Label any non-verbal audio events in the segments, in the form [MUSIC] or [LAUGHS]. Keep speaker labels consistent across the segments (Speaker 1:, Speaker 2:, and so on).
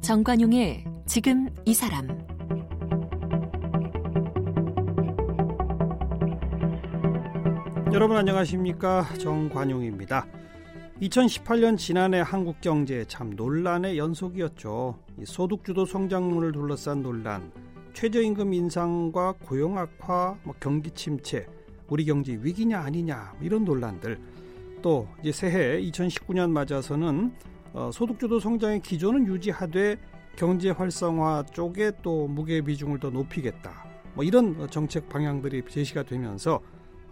Speaker 1: 정관용의 지금 이 사람
Speaker 2: 여러분 안녕하십니까 정관용입니다. 2018년 지난해 한국 경제 참 논란의 연속이었죠. 소득주도 성장론을 둘러싼 논란, 최저임금 인상과 고용 악화, 뭐 경기 침체, 우리 경제 위기냐 아니냐 뭐 이런 논란들. 또 이제 새해 2019년 맞아서는 어, 소득주도 성장의 기조는 유지하되 경제 활성화 쪽에 또 무게 비중을 더 높이겠다. 뭐 이런 정책 방향들이 제시가 되면서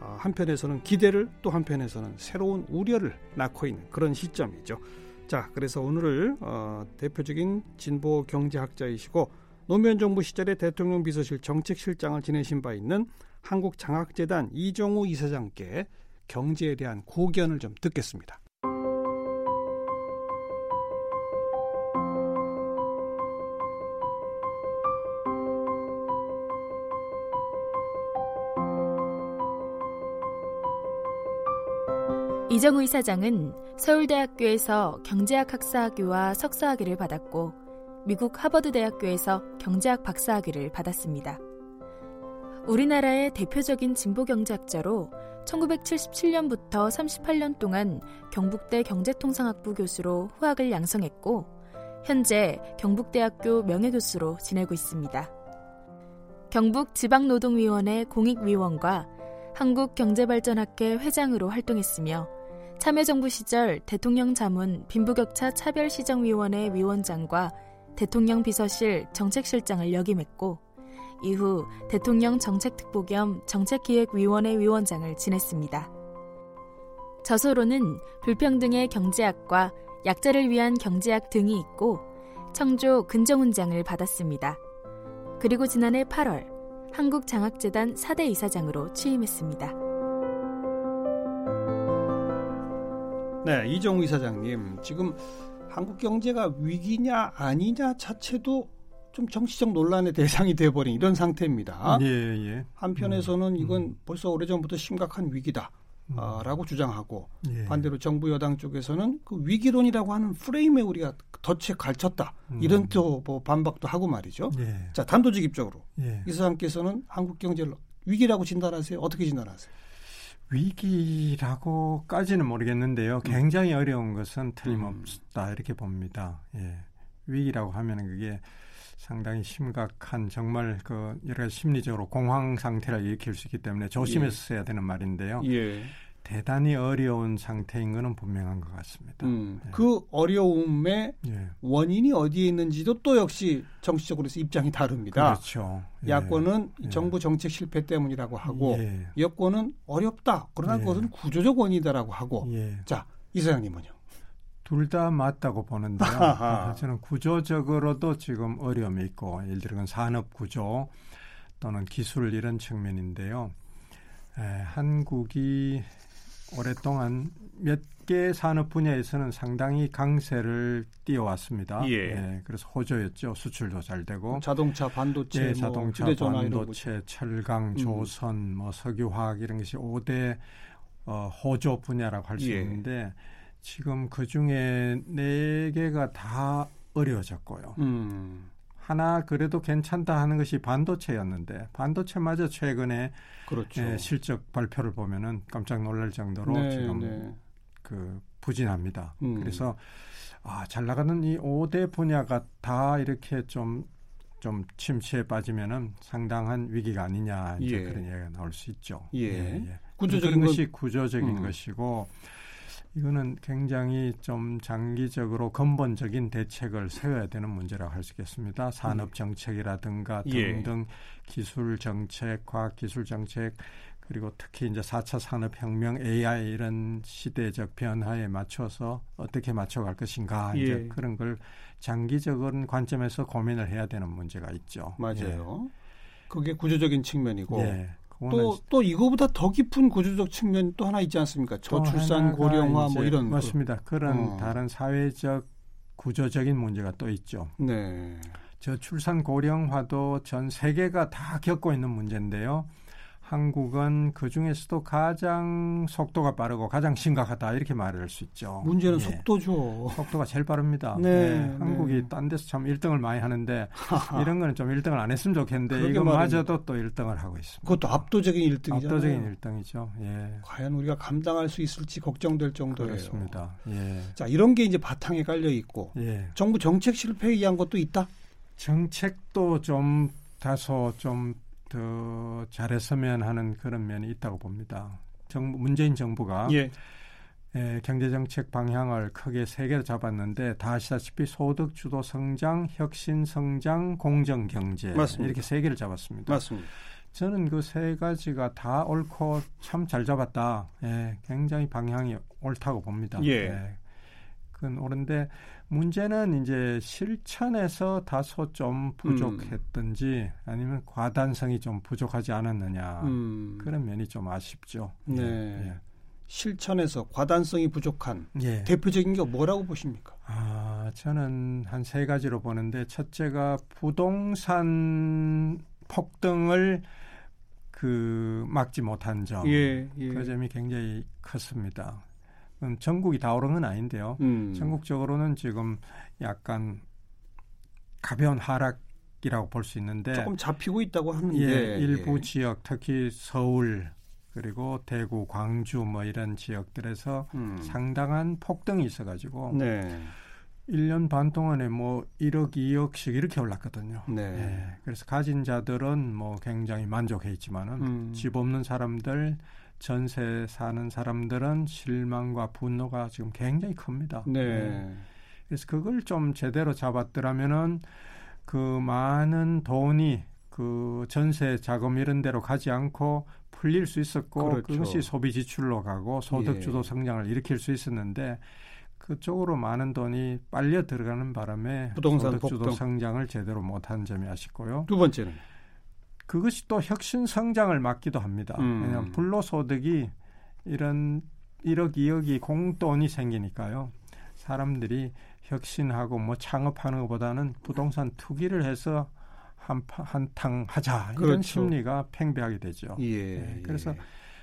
Speaker 2: 어, 한편에서는 기대를 또 한편에서는 새로운 우려를 낳고 있는 그런 시점이죠. 자, 그래서 오늘을 어, 대표적인 진보 경제학자이시고 노무현 정부 시절에 대통령 비서실 정책실장을 지내신 바 있는 한국장학재단 이종우 이사장께 경제에 대한 고견을 좀 듣겠습니다.
Speaker 1: 이정우 이사장은 서울대학교에서 경제학 학사학위와 석사학위를 받았고 미국 하버드대학교에서 경제학 박사학위를 받았습니다. 우리나라의 대표적인 진보 경제학자로 1977년부터 38년 동안 경북대 경제통상학부 교수로 후학을 양성했고 현재 경북대학교 명예교수로 지내고 있습니다. 경북지방노동위원회 공익위원과 한국경제발전학회 회장으로 활동했으며 참여정부 시절 대통령 자문 빈부격차 차별시정위원회 위원장과 대통령 비서실 정책실장을 역임했고 이후 대통령 정책특보 겸 정책기획위원회 위원장을 지냈습니다. 저서로는 불평등의 경제학과 약자를 위한 경제학 등이 있고 청조 근정훈장을 받았습니다. 그리고 지난해 8월 한국장학재단 4대 이사장으로 취임했습니다.
Speaker 2: 네, 이정우 이사장님. 지금 한국 경제가 위기냐 아니냐 자체도 좀 정치적 논란의 대상이 돼버린 이런 상태입니다.
Speaker 3: 예, 예.
Speaker 2: 한편에서는 음, 이건 음. 벌써 오래전부터 심각한 위기다. 음. 아, 라고 주장하고 예. 반대로 정부 여당 쪽에서는 그 위기론이라고 하는 프레임에 우리가 덫에 갈쳤다 음. 이런 또 뭐 반박도 하고 말이죠. 예. 자 단도직입적으로 예. 이사장께서는 한국 경제를 위기라고 진단하세요. 어떻게 진단하세요?
Speaker 3: 위기라고까지는 모르겠는데요. 음. 굉장히 어려운 것은 틀림없다 음. 이렇게 봅니다. 예. 위기라고 하면은 그게 상당히 심각한 정말 그 여러 가지 심리적으로 공황 상태를 일으킬 수 있기 때문에 조심해서 예. 써야 되는 말인데요. 예. 대단히 어려운 상태인 것은 분명한 것 같습니다. 음,
Speaker 2: 예. 그 어려움의 예. 원인이 어디에 있는지도 또 역시 정치적으로 서 입장이 다릅니다.
Speaker 3: 그렇죠.
Speaker 2: 예. 야권은 예. 정부 정책 실패 때문이라고 하고 예. 여권은 어렵다. 그러나 예. 그것은 구조적 원인이다라고 하고 자 이사장님은요?
Speaker 3: 둘 다 맞다고 보는데요. [LAUGHS] 아, 저는 구조적으로도 지금 어려움이 있고 예를 들어 산업 구조 또는 기술 이런 측면인데요. 에, 한국이 오랫동안 몇 개 산업 분야에서는 상당히 강세를 띄워왔습니다. 예. 예. 그래서 호조였죠. 수출도 잘 되고.
Speaker 2: 자동차, 반도체, 예,
Speaker 3: 뭐 자동차, 뭐 반도체, 철강, 음. 조선, 음. 뭐 석유화학 이런 것이 5대 어, 호조 분야라고 할수 예. 있는데 지금 그 중에 네 개가 다 어려워졌고요. 음. 하나 그래도 괜찮다 하는 것이 반도체였는데 반도체마저 최근에 그렇죠. 예, 실적 발표를 보면은 깜짝 놀랄 정도로 네, 지금 네. 그 부진합니다. 음. 그래서 아, 잘 나가는 이 5대 분야가 다 이렇게 좀, 좀 침체에 빠지면은 상당한 위기가 아니냐 이제 예. 그런 이야기가 나올 수 있죠. 예. 예, 예. 구조적인 것이 구조적인 음. 것이고 이거는 굉장히 좀 장기적으로 근본적인 대책을 세워야 되는 문제라고 할 수 있겠습니다. 산업 정책이라든가 예. 등등 기술 정책, 과학 기술 정책 그리고 특히 이제 4차 산업혁명, AI 이런 시대적 변화에 맞춰서 어떻게 맞춰갈 것인가 예. 이제 그런 걸 장기적인 관점에서 고민을 해야 되는 문제가 있죠.
Speaker 2: 맞아요. 예. 그게 구조적인 측면이고 예. 또, 또 이거보다 더 깊은 구조적 측면 또 하나 있지 않습니까? 저출산 고령화 뭐 이런
Speaker 3: 맞습니다. 그, 런 어. 다른 사회적 구조적인 문제가 또 있죠. 네. 저출산 고령화도 전 세계가 다 겪고 있는 문제인데요. 한국은 그 중에서도 가장 속도가 빠르고 가장 심각하다 이렇게 말할 수 있죠.
Speaker 2: 문제는 예. 속도죠.
Speaker 3: 속도가 제일 빠릅니다. 네, 네. 한국이 네. 딴 데서 참 1등을 많이 하는데 이런 거는 좀 1등을 안 했으면 좋겠는데 이것마저도 또 1등을 하고 있습니다.
Speaker 2: 그것도 압도적인 1등이죠.
Speaker 3: 압도적인 1등이죠. 예.
Speaker 2: 과연 우리가 감당할 수 있을지 걱정될 정도예요.
Speaker 3: 그렇습니다. 예.
Speaker 2: 자 이런 게 이제 바탕에 깔려 있고 예. 정부 정책 실패에 의한 것도 있다.
Speaker 3: 정책도 좀 다소 좀 더 잘했으면 하는 그런 면이 있다고 봅니다. 정부, 문재인 정부가 예. 에, 경제 정책 방향을 크게 세 개로 잡았는데 다 아시다시피 소득 주도 성장, 혁신 성장, 공정 경제 맞습니다. 이렇게 세 개를 잡았습니다.
Speaker 2: 맞습니다.
Speaker 3: 저는 그 세 가지가 다 옳고 참 잘 잡았다. 예, 굉장히 방향이 옳다고 봅니다.
Speaker 2: 예. 예.
Speaker 3: 그건 옳은데 문제는 이제 실천에서 다소 좀 부족했든지 음. 아니면 과단성이 좀 부족하지 않았느냐 음. 그런 면이 좀 아쉽죠.
Speaker 2: 네. 예. 실천에서 과단성이 부족한 예. 대표적인 게 뭐라고 보십니까?
Speaker 3: 아 저는 한 세 가지로 보는데 첫째가 부동산 폭등을 그 막지 못한 점, 예, 예. 그 점이 굉장히 컸습니다. 음, 전국이 다 오른 건 아닌데요. 음. 전국적으로는 지금 약간 가벼운 하락 이라고 볼 수 있는데
Speaker 2: 조금 잡히고 있다고 하는데
Speaker 3: 예, 일부 예. 지역 특히 서울 그리고 대구, 광주 뭐 이런 지역들에서 음. 상당한 폭등이 있어가지고 네. 1년 반 동안에 뭐 1억, 2억씩 이렇게 올랐거든요. 네. 예, 그래서 가진 자들은 뭐 굉장히 만족해 있지만은 음. 집 없는 사람들 전세 사는 사람들은 실망과 분노가 지금 굉장히 큽니다. 네. 네. 그래서 그걸 좀 제대로 잡았더라면은 그 많은 돈이 그 전세 자금 이런 데로 가지 않고 풀릴 수 있었고 그렇죠. 그것이 소비 지출로 가고 소득 주도 예. 성장을 일으킬 수 있었는데 그쪽으로 많은 돈이 빨려 들어가는 바람에 부동산 소득 주도 성장을 제대로 못한 점이 아쉽고요.
Speaker 2: 두 번째는
Speaker 3: 그것이 또 혁신 성장을 막기도 합니다. 음. 왜냐하면 불로소득이 이런 1억, 2억이 공돈이 생기니까요. 사람들이 혁신하고 뭐 창업하는 것보다는 부동산 투기를 해서 한, 한탕 하자 이런 그렇죠. 심리가 팽배하게 되죠. 예, 네, 그래서 예.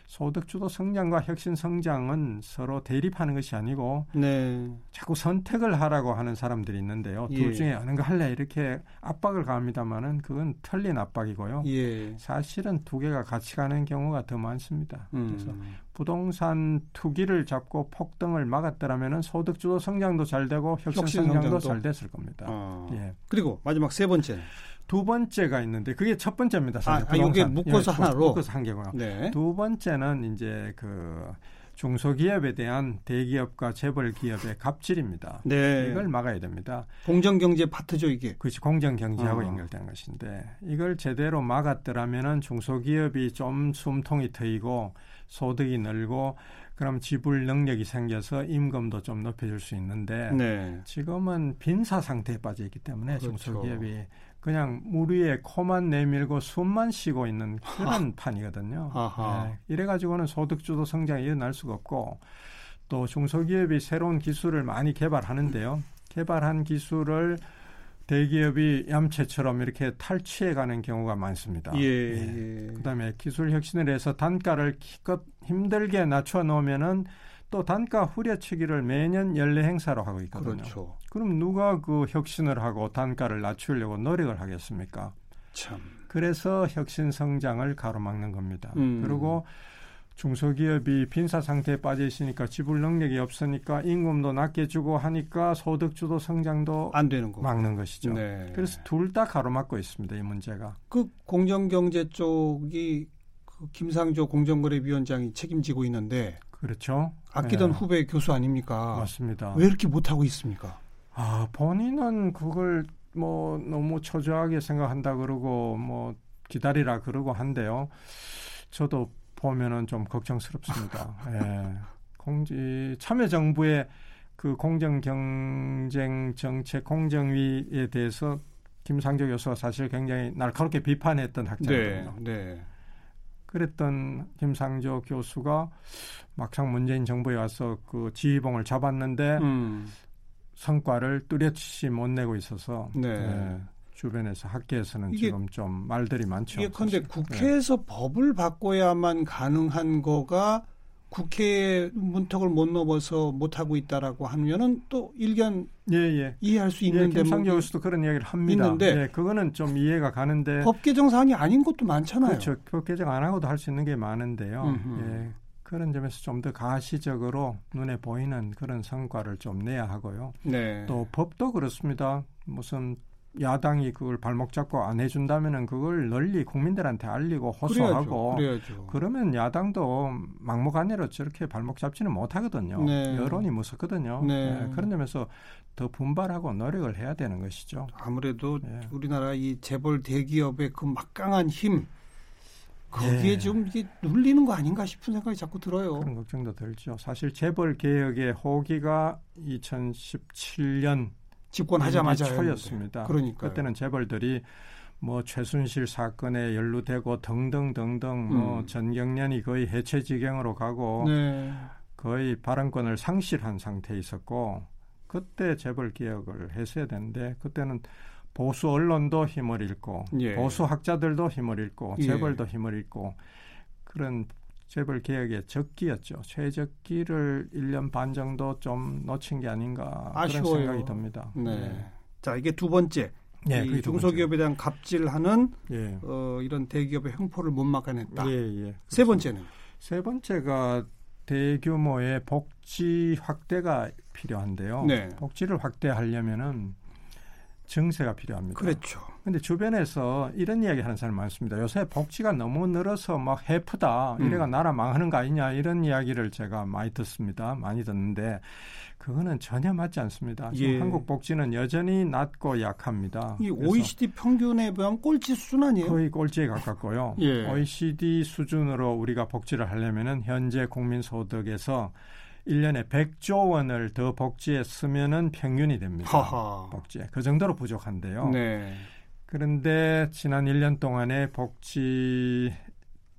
Speaker 3: 소득주도 성장과 혁신 성장은 서로 대립하는 것이 아니고 네. 자꾸 선택을 하라고 하는 사람들이 있는데요. 예. 둘 중에 어느 거 할래 이렇게 압박을 가합니다만은 그건 틀린 압박이고요. 예. 사실은 두 개가 같이 가는 경우가 더 많습니다. 음. 그래서 부동산 투기를 잡고 폭등을 막았더라면은 소득주도 성장도 잘 되고 혁신, 혁신 성장도, 성장도 잘 됐을 겁니다. 어.
Speaker 2: 예. 그리고 마지막 세 번째.
Speaker 3: 두 번째가 있는데 그게 첫 번째입니다.
Speaker 2: 사실 아, 아 이게 묶어서 예, 하나로
Speaker 3: 묶어서 한 개고요. 네. 두 번째는 이제 그 중소기업에 대한 대기업과 재벌 기업의 갑질입니다. 네. 이걸 막아야 됩니다.
Speaker 2: 공정경제 파트죠 이게.
Speaker 3: 그렇지 공정경제하고 어. 연결된 것인데 이걸 제대로 막았더라면은 중소기업이 좀 숨통이 트이고 소득이 늘고 그럼 지불 능력이 생겨서 임금도 좀 높여줄 수 있는데 네. 지금은 빈사 상태에 빠져 있기 때문에 그렇죠. 중소기업이 그냥 물 위에 코만 내밀고 숨만 쉬고 있는 [LAUGHS] 그런 판이거든요. 네. 이래가지고는 소득주도 성장이 일어날 수가 없고 또 중소기업이 새로운 기술을 많이 개발하는데요. 개발한 기술을 대기업이 얌체처럼 이렇게 탈취해가는 경우가 많습니다. 예, 예. 그다음에 기술 혁신을 해서 단가를 기껏 힘들게 낮춰 놓으면은 또 단가 후려치기를 매년 연례 행사로 하고 있거든요. 그렇죠. 그럼 누가 그 혁신을 하고 단가를 낮추려고 노력을 하겠습니까? 참. 그래서 혁신 성장을 가로막는 겁니다. 음. 그리고 중소기업이 빈사 상태에 빠져 있으니까 지불 능력이 없으니까 임금도 낮게 주고 하니까 소득 주도 성장도 안 되는 거 막는 것이죠. 네. 그래서 둘 다 가로막고 있습니다. 이 문제가.
Speaker 2: 그 공정경제 쪽이 그 김상조 공정거래위원장이 책임지고 있는데
Speaker 3: 그렇죠.
Speaker 2: 아끼던 네. 후배 교수 아닙니까?
Speaker 3: 맞습니다.
Speaker 2: 왜 이렇게 못하고 있습니까?
Speaker 3: 아, 본인은 그걸 뭐 너무 초조하게 생각한다 그러고 뭐 기다리라 그러고 한데요. 저도 보면은 좀 걱정스럽습니다. [LAUGHS] 예. 공지 참여정부의 그 공정 경쟁 정책 공정위에 대해서 김상조 교수가 사실 굉장히 날카롭게 비판했던 학자거든요. 네, 네. 그랬던 김상조 교수가 막상 문재인 정부에 와서 그 지휘봉을 잡았는데 음. 성과를 뚜렷이 못 내고 있어서 네. 네. 주변에서 학계에서는 지금 좀 말들이 많죠.
Speaker 2: 예, 그런데 국회에서 네. 법을 바꿔야만 가능한 거가 국회의 문턱을 못 넘어서 못 하고 있다라고 하면은 또 일견 예, 예. 이해할 수 있는데
Speaker 3: 예, 김상조 교수도 그런 이야기를 합니다. 있는데 예, 그거는 좀 이해가 가는데
Speaker 2: 법 개정 사항이 아닌 것도 많잖아요.
Speaker 3: 그렇죠. 법 개정 안 하고도 할 수 있는 게 많은데요. 예, 그런 점에서 좀 더 가시적으로 눈에 보이는 그런 성과를 좀 내야 하고요. 네. 또 법도 그렇습니다. 무슨 야당이 그걸 발목 잡고 안 해준다면은 그걸 널리 국민들한테 알리고 호소하고 그래야죠. 그래야죠. 그러면 야당도 막무가내로 저렇게 발목 잡지는 못하거든요. 네. 여론이 무섭거든요. 네. 네. 그런 점에서 더 분발하고 노력을 해야 되는 것이죠.
Speaker 2: 아무래도 네. 우리나라 이 재벌 대기업의 그 막강한 힘 거기에 네. 좀 이게 눌리는 거 아닌가 싶은 생각이 자꾸 들어요.
Speaker 3: 그런 걱정도 들죠. 사실 재벌 개혁의 호기가 2017년
Speaker 2: 집권하자마자
Speaker 3: 초였습니다. 그러니까 그때는 재벌들이 뭐 최순실 사건에 연루되고 등등 등등 뭐 음. 전경련이 거의 해체 지경으로 가고 네. 거의 발언권을 상실한 상태에 있었고 그때 재벌 개혁을 했어야 되는데 그때는 보수 언론도 힘을 잃고 예. 보수 학자들도 힘을 잃고 예. 재벌도 예. 힘을 잃고 그런 재벌 개혁의 적기였죠. 최적기를 1년 반 정도 좀 놓친 게 아닌가 아쉬워요. 그런 생각이 듭니다. 네. 네.
Speaker 2: 자, 이게 두 번째. 네, 이 중소기업에 대한 갑질하는 예. 어, 이런 대기업의 횡포를 못 막아냈다. 예, 예. 세 번째는
Speaker 3: 세 번째가 대규모의 복지 확대가 필요한데요. 네. 복지를 확대하려면은 증세가 필요합니다.
Speaker 2: 그렇죠.
Speaker 3: 근데 주변에서 이런 이야기 하는 사람 많습니다. 요새 복지가 너무 늘어서 막 해프다. 이래가 음. 나라 망하는 거 아니냐. 이런 이야기를 제가 많이 듣습니다. 많이 듣는데 그거는 전혀 맞지 않습니다. 지금 예. 한국 복지는 여전히 낮고 약합니다.
Speaker 2: 이 OECD 평균에 비하면 꼴찌 수준 아니에요?
Speaker 3: 거의 꼴찌에 가깝고요. [LAUGHS] 예. OECD 수준으로 우리가 복지를 하려면은 현재 국민 소득에서 1년에 100조 원을 더 복지에 쓰면은 평균이 됩니다. 하하. 복지에. 그 정도로 부족한데요. 네. 그런데 지난 1년 동안에 복지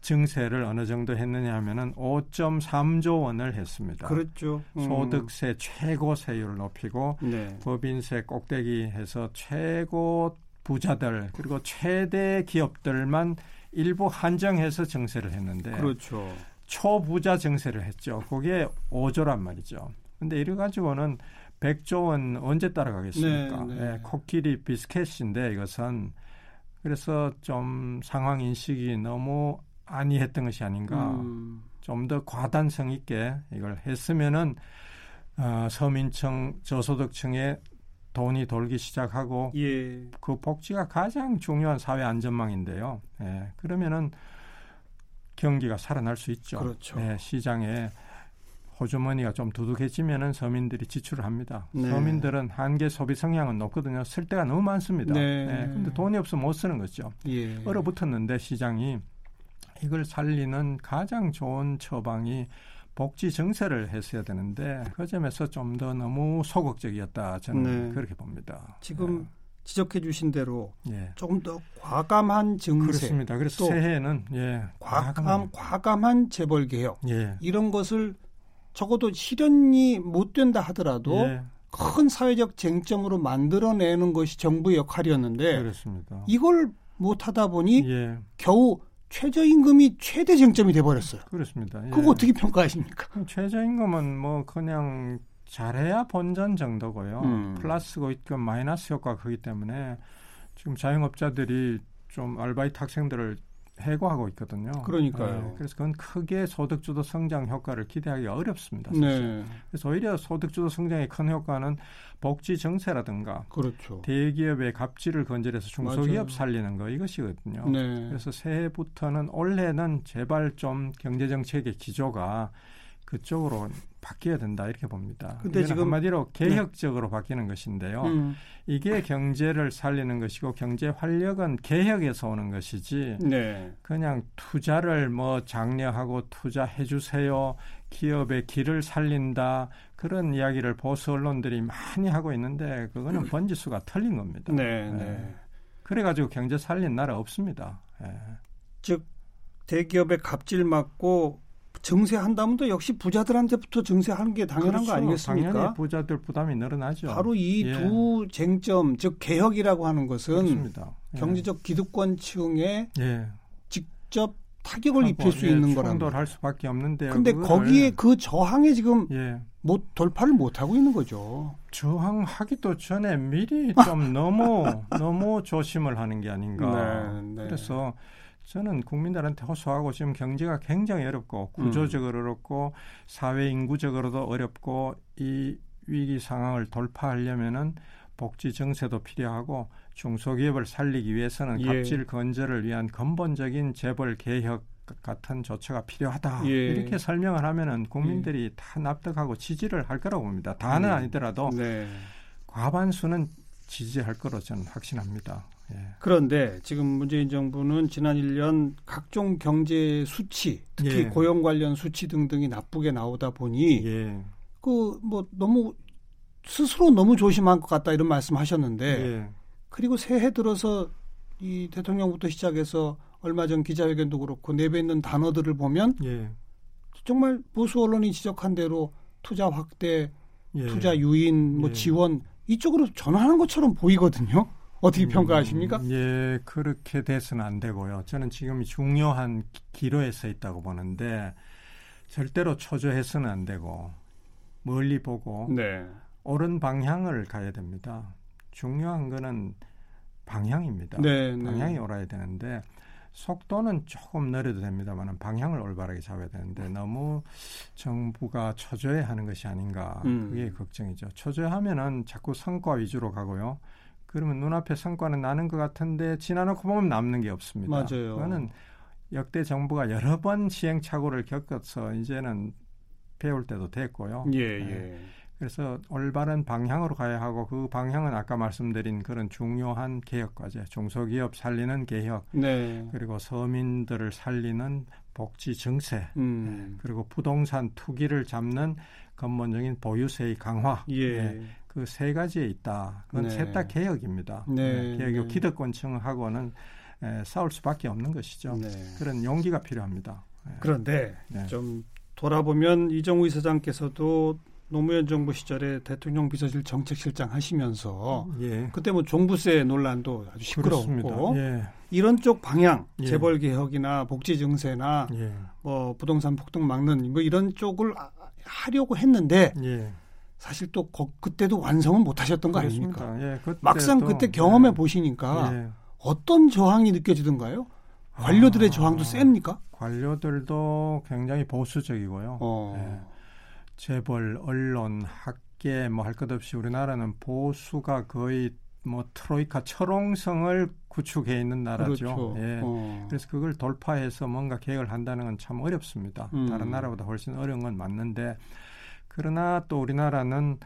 Speaker 3: 증세를 어느 정도 했느냐 하면은 5.3조 원을 했습니다.
Speaker 2: 그렇죠.
Speaker 3: 음. 소득세 최고 세율을 높이고 네. 법인세 꼭대기 해서 최고 부자들 그리고 최대 기업들만 일부 한정해서 증세를 했는데
Speaker 2: 그렇죠.
Speaker 3: 초부자 증세를 했죠. 그게 5조란 말이죠. 근데 이래 가지고는 100조 원 언제 따라가겠습니까? 네, 네. 네, 코끼리 비스켓인데 이것은 그래서 좀 상황 인식이 너무 아니했던 것이 아닌가. 음. 좀더 과단성 있게 이걸 했으면은 어, 서민층 저소득층에 돈이 돌기 시작하고 예. 그 복지가 가장 중요한 사회 안전망인데요. 예, 그러면은 경기가 살아날 수 있죠. 그렇죠. 네, 시장에 호주머니가 좀 두둑해지면은 서민들이 지출을 합니다. 네. 서민들은 한계 소비 성향은 높거든요. 쓸 데가 너무 많습니다. 네. 네. 근데 돈이 없으면 못 쓰는 거죠. 예. 얼어붙었는데 시장이 이걸 살리는 가장 좋은 처방이 복지 증세를 했어야 되는데 그 점에서 좀 더 너무 소극적이었다 저는 네. 그렇게 봅니다.
Speaker 2: 지금 네. 지적해 주신 대로 예. 조금 더 과감한 증세
Speaker 3: 그렇습니다. 그래서 새해는 예,
Speaker 2: 과감 과감한 재벌 개혁 예. 이런 것을 적어도 실현이 못 된다 하더라도 예. 큰 사회적 쟁점으로 만들어내는 것이 정부의 역할이었는데 그렇습니다. 이걸 못 하다 보니 예. 겨우 최저임금이 최대 쟁점이 돼 버렸어요.
Speaker 3: 그렇습니다.
Speaker 2: 예. 그거 어떻게 평가하십니까?
Speaker 3: 최저임금은 뭐 그냥 잘해야 본전 정도고요. 음. 플러스고 있고 마이너스 효과가 크기 때문에 지금 자영업자들이 좀 아르바이트 학생들을 해고하고 있거든요.
Speaker 2: 그러니까요.
Speaker 3: 네, 그래서 그건 크게 소득주도 성장 효과를 기대하기 어렵습니다. 사실. 네. 그래서 오히려 소득주도 성장의 큰 효과는 복지 정세라든가 그렇죠. 대기업의 갑질을 건절해서 중소기업 맞아요. 살리는 거 이것이거든요. 네. 그래서 새해부터는 올해는 제발 좀 경제 정책의 기조가 그쪽으로 바뀌어야 된다 이렇게 봅니다. 근데 지금 한마디로 네. 개혁적으로 네. 바뀌는 것인데요. 음. 이게 경제를 살리는 것이고 경제 활력은 개혁에서 오는 것이지 네. 그냥 투자를 뭐 장려하고 투자해 주세요. 기업의 길을 살린다. 그런 이야기를 보수 언론들이 많이 하고 있는데 그거는 [LAUGHS] 번지수가 틀린 겁니다. 네, 네. 네. 그래 가지고 경제 살린 나라 없습니다. 네.
Speaker 2: 즉 대기업의 갑질 맞고 증세한다면 또 역시 부자들한테부터 증세하는 게 당연한
Speaker 3: 그렇죠.
Speaker 2: 거 아니겠습니까?
Speaker 3: 당연히 부자들 부담이 늘어나죠.
Speaker 2: 바로 이두 예. 쟁점, 즉 개혁이라고 하는 것은. 예. 경제적 기득권층에 예. 직접 타격을 입힐 수 예, 있는 거라는
Speaker 3: 충돌할 수밖에 없는데
Speaker 2: 근데 거기에 그 저항에 지금 예. 못 돌파를 못 하고 있는 거죠.
Speaker 3: 저항하기도 전에 미리 좀 [LAUGHS] 너무 너무 조심을 하는 게 아닌가. 네, 네. 그래서 저는 국민들한테 호소하고 지금 경제가 굉장히 어렵고 구조적으로 음. 어렵고 사회 인구적으로도 어렵고 이 위기 상황을 돌파하려면은 복지 정세도 필요하고 중소기업을 살리기 위해서는 예. 갑질 건절을 위한 근본적인 재벌 개혁 같은 조처가 필요하다 예. 이렇게 설명을 하면은 국민들이 예. 다 납득하고 지지를 할 거라고 봅니다. 다는 음. 아니더라도 네. 과반수는 지지할 거로 저는 확신합니다. 예.
Speaker 2: 그런데 지금 문재인 정부는 지난 1년 각종 경제 수치, 특히 예. 고용 관련 수치 등등이 나쁘게 나오다 보니 예. 그뭐 너무 스스로 너무 조심한 것 같다 이런 말씀하셨는데 예. 그리고 새해 들어서 이 대통령부터 시작해서 얼마 전 기자회견도 그렇고 내뱉는 단어들을 보면 예. 정말 보수 언론이 지적한 대로 투자 확대, 투자 유인, 뭐 지원 이쪽으로 전환하는 것처럼 보이거든요. 어떻게 음, 평가하십니까?
Speaker 3: 음, 예, 그렇게 돼서는 안 되고요. 저는 지금 중요한 기로에 서 있다고 보는데 절대로 초조해서는 안 되고 멀리 보고 네. 옳은 방향을 가야 됩니다. 중요한 거는 방향입니다. 네, 네. 방향이 옳아야 되는데 속도는 조금 느려도 됩니다만 방향을 올바르게 잡아야 되는데 너무 정부가 초조해 하는 것이 아닌가 음. 그게 걱정이죠. 초조하면은 자꾸 성과 위주로 가고요. 그러면 눈앞에 성과는 나는 것 같은데 지나놓고 보면 남는 게 없습니다.
Speaker 2: 맞아요.
Speaker 3: 그거는 역대 정부가 여러 번 시행착오를 겪어서 이제는 배울 때도 됐고요.
Speaker 2: 예, 예. 네.
Speaker 3: 그래서 올바른 방향으로 가야 하고 그 방향은 아까 말씀드린 그런 중요한 개혁 과제, 중소기업 살리는 개혁, 네. 그리고 서민들을 살리는 복지 증세, 음. 네. 그리고 부동산 투기를 잡는 근본적인 보유세의 강화, 예. 네. 그 세 가지에 있다. 그건 네. 셋다 개혁입니다. 네. 네. 개혁이 네. 기득권층하고는 에, 싸울 수밖에 없는 것이죠. 네. 그런 용기가 필요합니다.
Speaker 2: 네. 그런데 좀 돌아보면 이정우 이사장께서도 노무현 정부 시절에 대통령 비서실 정책실장 하시면서 예. 그때 뭐 종부세 논란도 아주 시끄러웠고 예. 이런 쪽 방향 예. 재벌 개혁이나 복지 증세나 예. 뭐 부동산 폭등 막는 뭐 이런 쪽을 하려고 했는데 예. 사실 또 거, 그때도 완성은 못 하셨던 거 아닙니까? 예, 막상 그때 경험해 예. 보시니까 예. 어떤 저항이 느껴지던가요? 관료들의 아, 저항도 셉니까?
Speaker 3: 관료들도 굉장히 보수적이고요. 어. 예. 재벌, 언론, 학계 뭐 할 것 없이 우리나라는 보수가 거의 뭐 트로이카 철옹성을 구축해 있는 나라죠. 그렇죠. 예. 어. 그래서 그걸 돌파해서 뭔가 계획을 한다는 건 참 어렵습니다. 음. 다른 나라보다 훨씬 어려운 건 맞는데 그러나 또 우리나라는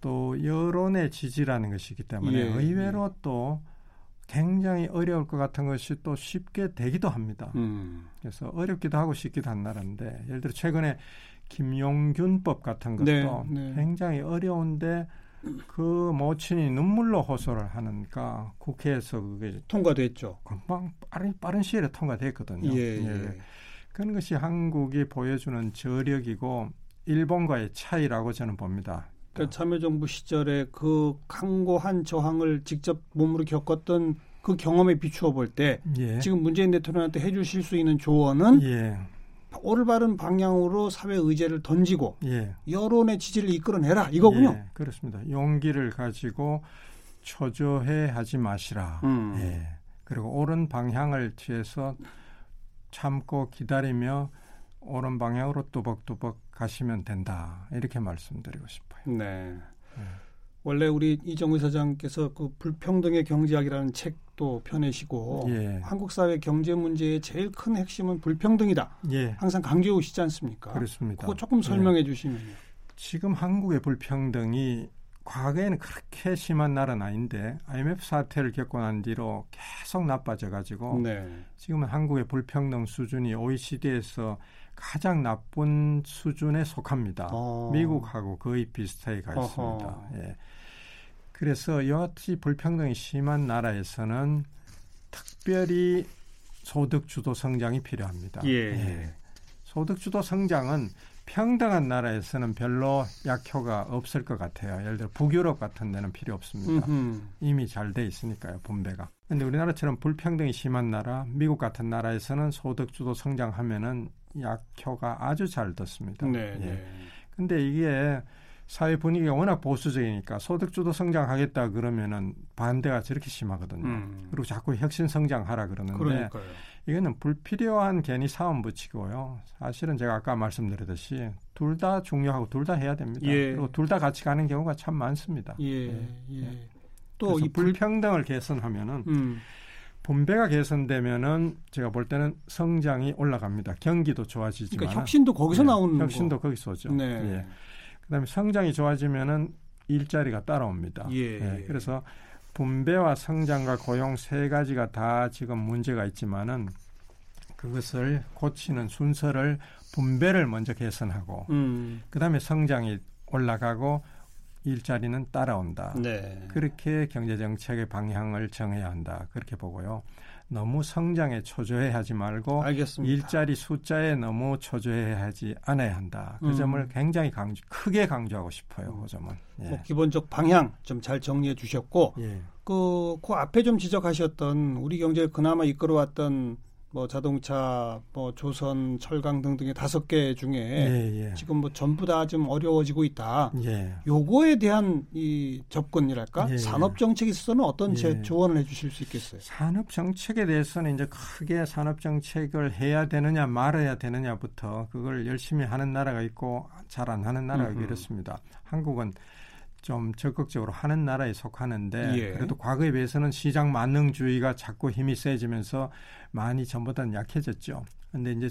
Speaker 3: 또 여론의 지지라는 것이 있기 때문에 예, 의외로 예. 또 굉장히 어려울 것 같은 것이 또 쉽게 되기도 합니다. 음. 그래서 어렵기도 하고 쉽기도 한 나라인데 예를 들어 최근에 김용균법 같은 것도 네, 네. 굉장히 어려운데 그 모친이 눈물로 호소를 하니까 국회에서 그게
Speaker 2: 통과됐죠.
Speaker 3: 금방 빠른 빠른 시일에 통과됐거든요. 예, 예. 예. 그런 것이 한국이 보여주는 저력이고 일본과의 차이라고 저는 봅니다.
Speaker 2: 그러니까 참여정부 시절에 그 강고한 저항을 직접 몸으로 겪었던 그 경험에 비추어 볼때 예. 지금 문재인 대통령한테 해주실 수 있는 조언은 예. 올바른 방향으로 사회 의제를 던지고 예. 여론의 지지를 이끌어내라 이거군요. 예,
Speaker 3: 그렇습니다. 용기를 가지고 초조해 하지 마시라. 음. 예. 그리고 옳은 방향을 취해서 참고 기다리며 옳은 방향으로 뚜벅뚜벅 가시면 된다. 이렇게 말씀드리고 싶어요.
Speaker 2: 네. 네. 원래 우리 이정우 사장께서 그 불평등의 경제학이라는 책도 펴내시고 예. 한국 사회 경제 문제의 제일 큰 핵심은 불평등이다. 예. 항상 강조해 오시지 않습니까?
Speaker 3: 그렇습니다.
Speaker 2: 그거 조금 설명해 예. 주시면요.
Speaker 3: 지금 한국의 불평등이 과거에는 그렇게 심한 나라는 아닌데 IMF 사태를 겪고 난 뒤로 계속 나빠져 가지고 네. 지금은 한국의 불평등 수준이 OECD에서 가장 나쁜 수준에 속합니다. 어. 미국하고 거의 비슷하게 가 있습니다. 예. 그래서 여하튼 불평등이 심한 나라에서는 특별히 소득 주도 성장이 필요합니다. 예. 예. 소득 주도 성장은 평등한 나라에서는 별로 약효가 없을 것 같아요. 예를 들어 북유럽 같은 데는 필요 없습니다. 음흠. 이미 잘 돼 있으니까요, 분배가. 근데 우리나라처럼 불평등이 심한 나라, 미국 같은 나라에서는 소득 주도 성장하면은 약효가 아주 잘 떴습니다. 네, 예. 네. 근데 이게 사회 분위기가 워낙 보수적이니까 소득주도 성장하겠다 그러면은 반대가 저렇게 심하거든요. 음. 그리고 자꾸 혁신 성장하라 그러는데 그러니까요. 이거는 불필요한 괜히 사원 붙이고요. 사실은 제가 아까 말씀드렸듯이 둘 다 중요하고 둘 다 해야 됩니다. 예. 그리고 둘 다 같이 가는 경우가 참 많습니다. 예. 예. 예. 또이 불 평등을 개선하면은 음. 분배가 개선되면은 제가 볼 때는 성장이 올라갑니다. 경기도 좋아지지만
Speaker 2: 그러니까 혁신도 거기서
Speaker 3: 네,
Speaker 2: 나오는
Speaker 3: 혁신도 거. 거기서 오죠. 네. 예. 그다음에 성장이 좋아지면은 일자리가 따라옵니다. 예. 예. 그래서 분배와 성장과 고용 세 가지가 다 지금 문제가 있지만은 그것을 고치는 순서를 분배를 먼저 개선하고 음. 그다음에 성장이 올라가고 일자리는 따라온다. 네. 그렇게 경제 정책의 방향을 정해야 한다. 그렇게 보고요. 너무 성장에 초조해 하지 말고 알겠습니다. 일자리 숫자에 너무 초조해 하지 않아야 한다. 그 음. 점을 굉장히 강조, 크게 강조하고 싶어요. 그 점은.
Speaker 2: 예. 뭐 기본적 방향 좀 잘 정리해 주셨고 예. 그, 그 앞에 좀 지적하셨던 우리 경제를 그나마 이끌어왔던 뭐 자동차, 뭐 조선, 철강 등등의 다섯 개 중에 예, 예. 지금 뭐 전부 다 좀 어려워지고 있다. 예. 요거에 대한 이 접근이랄까? 예, 예. 산업 정책에 있어서는 어떤 제 예. 조언을 해주실 수 있겠어요?
Speaker 3: 산업 정책에 대해서는 이제 크게 산업 정책을 해야 되느냐 말아야 되느냐부터 그걸 열심히 하는 나라가 있고 잘 안 하는 나라가 있고 이렇습니다. 한국은 좀 적극적으로 하는 나라에 속하는데 예. 그래도 과거에 비해서는 시장 만능주의가 자꾸 힘이 세지면서 많이 전보다는 약해졌죠. 근데 이제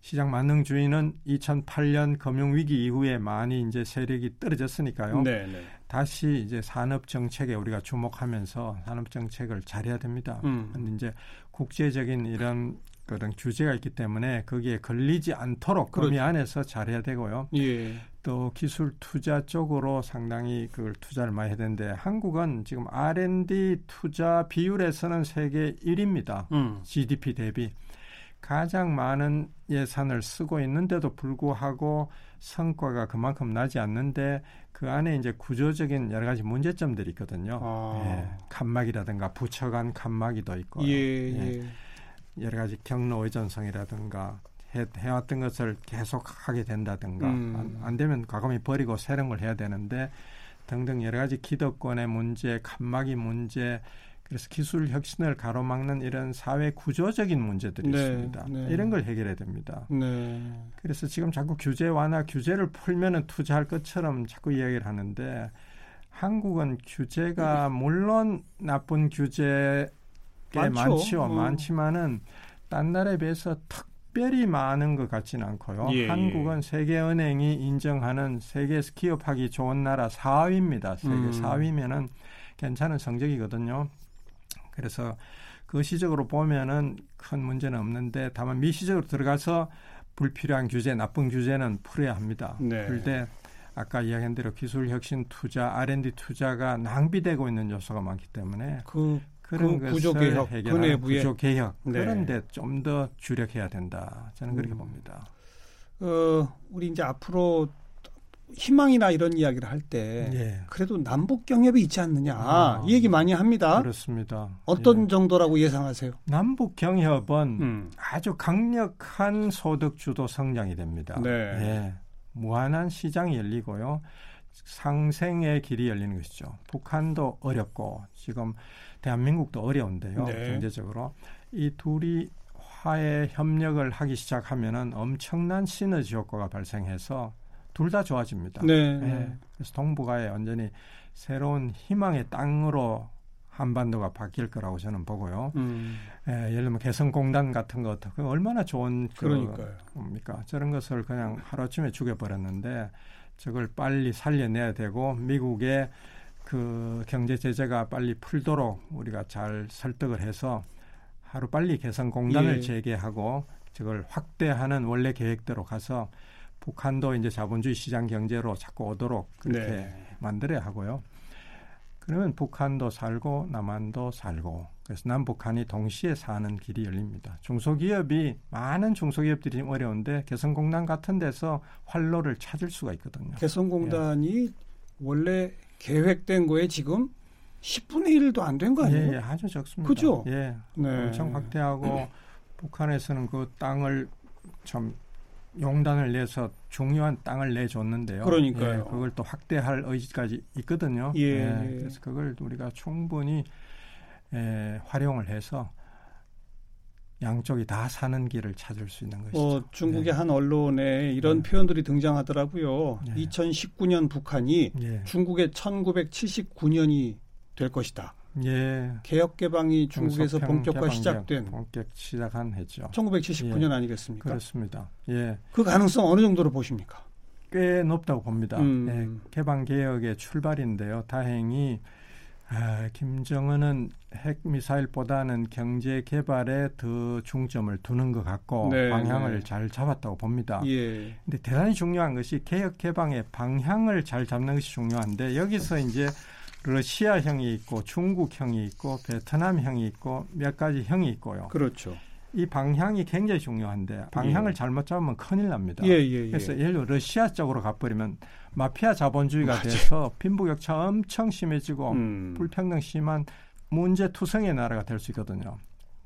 Speaker 3: 시장 만능주의는 2008년 금융위기 이후에 많이 이제 세력이 떨어졌으니까요. 네네. 네. 다시 이제 산업 정책에 우리가 주목하면서 산업 정책을 잘해야 됩니다. 음. 근데 이제 국제적인 이런 그런 규제가 있기 때문에 거기에 걸리지 않도록 그렇죠. 범위 안에서 잘해야 되고요. 예. 또 기술 투자 쪽으로 상당히 그걸 투자를 많이 해야 되는데 한국은 지금 R&D 투자 비율에서는 세계 1위입니다. 음. GDP 대비 가장 많은 예산을 쓰고 있는데도 불구하고 성과가 그만큼 나지 않는데 그 안에 이제 구조적인 여러 가지 문제점들이 있거든요. 아. 예, 칸막이라든가 부처 간 칸막이도 있고 예, 예. 예. 여러 가지 경로 의존성이라든가 해, 해왔던 것을 계속 하게 된다든가 음. 안, 안, 되면 과감히 버리고 새로운 걸 해야 되는데 등등 여러 가지 기득권의 문제, 칸막이 문제, 그래서 기술 혁신을 가로막는 이런 사회 구조적인 문제들이 네, 있습니다. 네. 이런 걸 해결해야 됩니다. 네. 그래서 지금 자꾸 규제 완화, 규제를 풀면은 투자할 것처럼 자꾸 이야기를 하는데 한국은 규제가 물론 나쁜 규제 꽤 많죠. 어. 많지만은 딴 나라에 비해서 특별히 많은 것 같지는 않고요. 예, 예. 한국은 세계은행이 인정하는 세계 스키업하기 좋은 나라 4위입니다. 세계 음. 4위면은 괜찮은 성적이거든요. 그래서 그 시적으로 보면은 큰 문제는 없는데 다만 미시적으로 들어가서 불필요한 규제, 나쁜 규제는 풀어야 합니다. 네. 그런데 아까 이야기한 대로 기술 혁신 투자, R&D 투자가 낭비되고 있는 요소가 많기 때문에 그 그런 그 구조 개혁, 그 내부의 구조 개혁 네. 그런데 좀 더 주력해야 된다. 저는 그렇게 음. 봅니다.
Speaker 2: 어, 우리 이제 앞으로 희망이나 이런 이야기를 할때 예. 그래도 남북 경협이 있지 않느냐 아, 이 얘기 많이 합니다.
Speaker 3: 그렇습니다.
Speaker 2: 어떤 예. 정도라고 예상하세요?
Speaker 3: 남북 경협은 음. 아주 강력한 소득 주도 성장이 됩니다. 네. 예. 무한한 시장이 열리고요. 상생의 길이 열리는 것이죠. 북한도 어렵고 지금 대한민국도 어려운데요. 네. 경제적으로 이 둘이 화해 협력을 하기 시작하면은 엄청난 시너지 효과가 발생해서 둘 다 좋아집니다. 네. 네. 그래서 동북아에 완전히 새로운 희망의 땅으로 한반도가 바뀔 거라고 저는 보고요. 음. 예, 예를 들면 개성공단 같은 것, 그 얼마나 좋은 그, 겁니까? 저런 것을 그냥 하루아침에 죽여버렸는데 저걸 빨리 살려내야 되고 미국의 그 경제 제재가 빨리 풀도록 우리가 잘 설득을 해서 하루 빨리 개성 공단을 예. 재개하고 저걸 확대하는 원래 계획대로 가서 북한도 이제 자본주의 시장 경제로 자꾸 오도록 그렇게 네. 만들어야 하고요. 그러면 북한도 살고 남한도 살고 그래서 남북한이 동시에 사는 길이 열립니다. 중소기업이 많은 중소기업들이 어려운데 개성공단 같은 데서 활로를 찾을 수가 있거든요.
Speaker 2: 개성공단이 예. 원래 계획된 거에 지금 10분의 1도 안 된 거 아니에요?
Speaker 3: 예, 예, 아주 적습니다.
Speaker 2: 그죠?
Speaker 3: 예. 네. 엄청 확대하고 [CLEARS THROAT] 북한에서는 그 땅을 참 용단을 내서 중요한 땅을 내줬는데요.
Speaker 2: 그러니까요.
Speaker 3: 예, 그걸 또 확대할 의지까지 있거든요.
Speaker 2: 예. 예.
Speaker 3: 그래서 그걸 우리가 충분히 에, 활용을 해서 양쪽이 다 사는 길을 찾을 수 있는 것이죠.
Speaker 2: 어, 중국의 네. 한 언론에 이런 네. 표현들이 등장하더라고요. 네. 2019년 북한이 예. 중국의 1979년이 될 것이다.
Speaker 3: 예.
Speaker 2: 개혁 개방이 중국에서 본격화 시작된
Speaker 3: 본격 시작한 해죠.
Speaker 2: 1979년 예. 아니겠습니까?
Speaker 3: 그렇습니다. 예.
Speaker 2: 그 가능성 어느 정도로 보십니까?
Speaker 3: 꽤 높다고 봅니다. 음. 예. 개방 개혁의 출발인데요. 다행히 아, 김정은은 핵 미사일보다는 경제 개발에 더 중점을 두는 것 같고 네, 방향을 네. 잘 잡았다고 봅니다.
Speaker 2: 예.
Speaker 3: 근데 대단히 중요한 것이 개혁 개방의 방향을 잘 잡는 것이 중요한데 여기서 이제 러시아형이 있고 중국형이 있고 베트남형이 있고 몇 가지 형이 있고요.
Speaker 2: 그렇죠.
Speaker 3: 이 방향이 굉장히 중요한데 방향을 예. 잘못 잡으면 큰일 납니다.
Speaker 2: 예, 예, 예.
Speaker 3: 그래서 예를 들어 러시아 쪽으로 가버리면 마피아 자본주의가 맞아. 돼서 빈부격차 엄청 심해지고 음. 불평등 심한 문제 투성의 나라가 될 수 있거든요.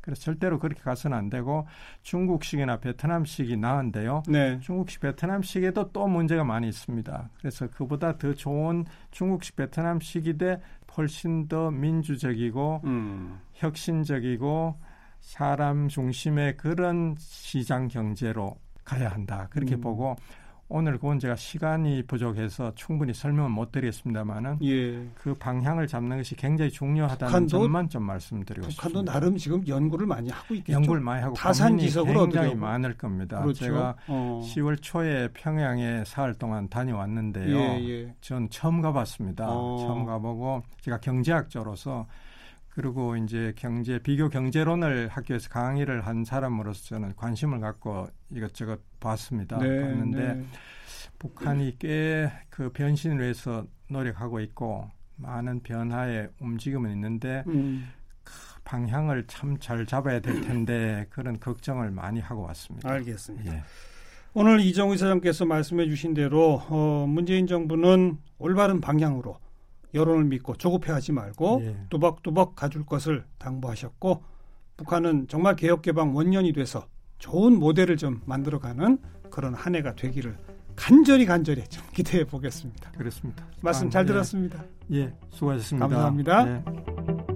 Speaker 3: 그래서 절대로 그렇게 가서는 안 되고 중국식이나 베트남식이 나은데요.
Speaker 2: 네.
Speaker 3: 중국식 베트남식에도 또 문제가 많이 있습니다. 그래서 그보다 더 좋은 중국식 베트남식이 돼 훨씬 더 민주적이고 음. 혁신적이고 사람 중심의 그런 시장 경제로 가야 한다. 그렇게 음. 보고 오늘 그건 제가 시간이 부족해서 충분히 설명을 못 드리겠습니다만은
Speaker 2: 예.
Speaker 3: 그 방향을 잡는 것이 굉장히 중요하다는 점만 좀 말씀드리고
Speaker 2: 북한도
Speaker 3: 싶습니다.
Speaker 2: 북한도 나름 지금 연구를 많이 하고 있겠죠.
Speaker 3: 연구를 많이 하고
Speaker 2: 타산지석을
Speaker 3: 굉장히 많을 겁니다.
Speaker 2: 그렇죠.
Speaker 3: 제가
Speaker 2: 어.
Speaker 3: 10월 초에 평양에 사흘 동안 다녀왔는데요.
Speaker 2: 예, 예.
Speaker 3: 전 처음 가봤습니다.
Speaker 2: 어.
Speaker 3: 처음 가보고 제가 경제학자로서 그리고 이제 경제 비교 경제론을 학교에서 강의를 한 사람으로서 는 관심을 갖고 이것저것 봤습니다.
Speaker 2: 네,
Speaker 3: 봤는데
Speaker 2: 네.
Speaker 3: 북한이 꽤 그 변신을 위해서 노력하고 있고 많은 변화의 움직임은 있는데
Speaker 2: 음.
Speaker 3: 그 방향을 참 잘 잡아야 될 텐데 그런 걱정을 많이 하고 왔습니다.
Speaker 2: 알겠습니다.
Speaker 3: 예.
Speaker 2: 오늘 이정희 사장께서 말씀해 주신 대로 어, 문재인 정부는 올바른 방향으로 여론을 믿고 조급해하지 말고
Speaker 3: 예.
Speaker 2: 뚜벅뚜벅 가줄 것을 당부하셨고 북한은 정말 개혁 개방 원년이 돼서 좋은 모델을 좀 만들어가는 그런 한 해가 되기를 간절히 간절히 좀 [LAUGHS] 기대해 보겠습니다.
Speaker 3: 그렇습니다.
Speaker 2: 말씀 잘 아, 네. 들었습니다.
Speaker 3: 예, 수고하셨습니다.
Speaker 2: 감사합니다.
Speaker 3: 네.